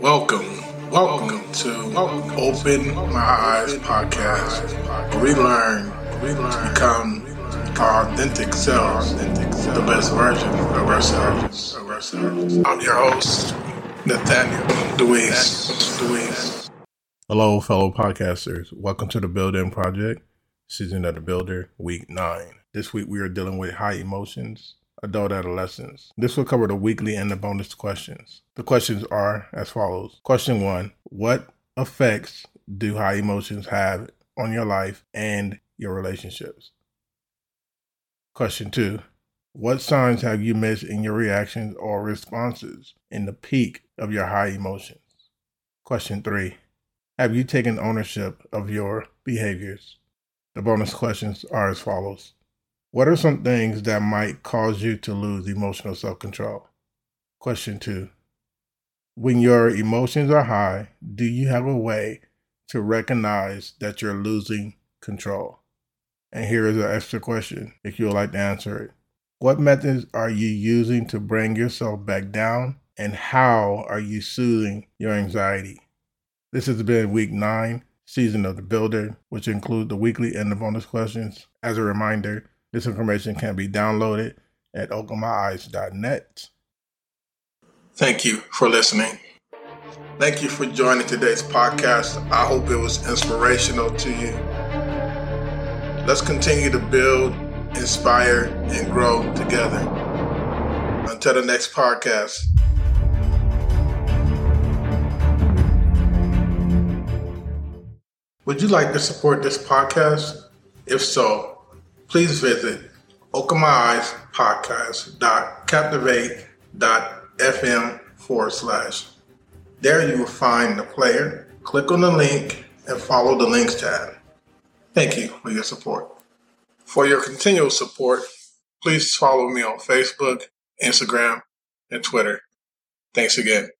Welcome, welcome to Open My Eyes podcast, we learn to become our authentic selves, the best version of ourselves. I'm your host, Nathaniel. Deweese. Hello, fellow podcasters. Welcome to the Build In Project, Season of the Builder, Week 9. This week we are dealing with high emotions, adult adolescents. This will cover the weekly and the bonus questions. The questions are as follows. Question one What effects do high emotions have on your life and your relationships? Question two What signs have you missed in your reactions or responses in the peak of your high emotions? Question three Have you taken ownership of your behaviors? The bonus questions are as follows what are some things that might cause you to lose emotional self control? Question two When your emotions are high, do you have a way to recognize that you're losing control? And here is an extra question if you would like to answer it. What methods are you using to bring yourself back down? And how are you soothing your anxiety? This has been week nine, season of the builder, which include the weekly and the bonus questions. As a reminder, this information can be downloaded at openmyeyes.net. Thank you for listening. Thank you for joining today's podcast. I hope it was inspirational to you. Let's continue to build, inspire, and grow together. Until the next podcast. Would you like to support this podcast? If so, please visit openmyeyes podcast.captivate.fm forward slash. There you will find the player. Click on the link and follow the links tab. Thank you for your support. For your continual support, please follow me on Facebook, Instagram, and Twitter. Thanks again.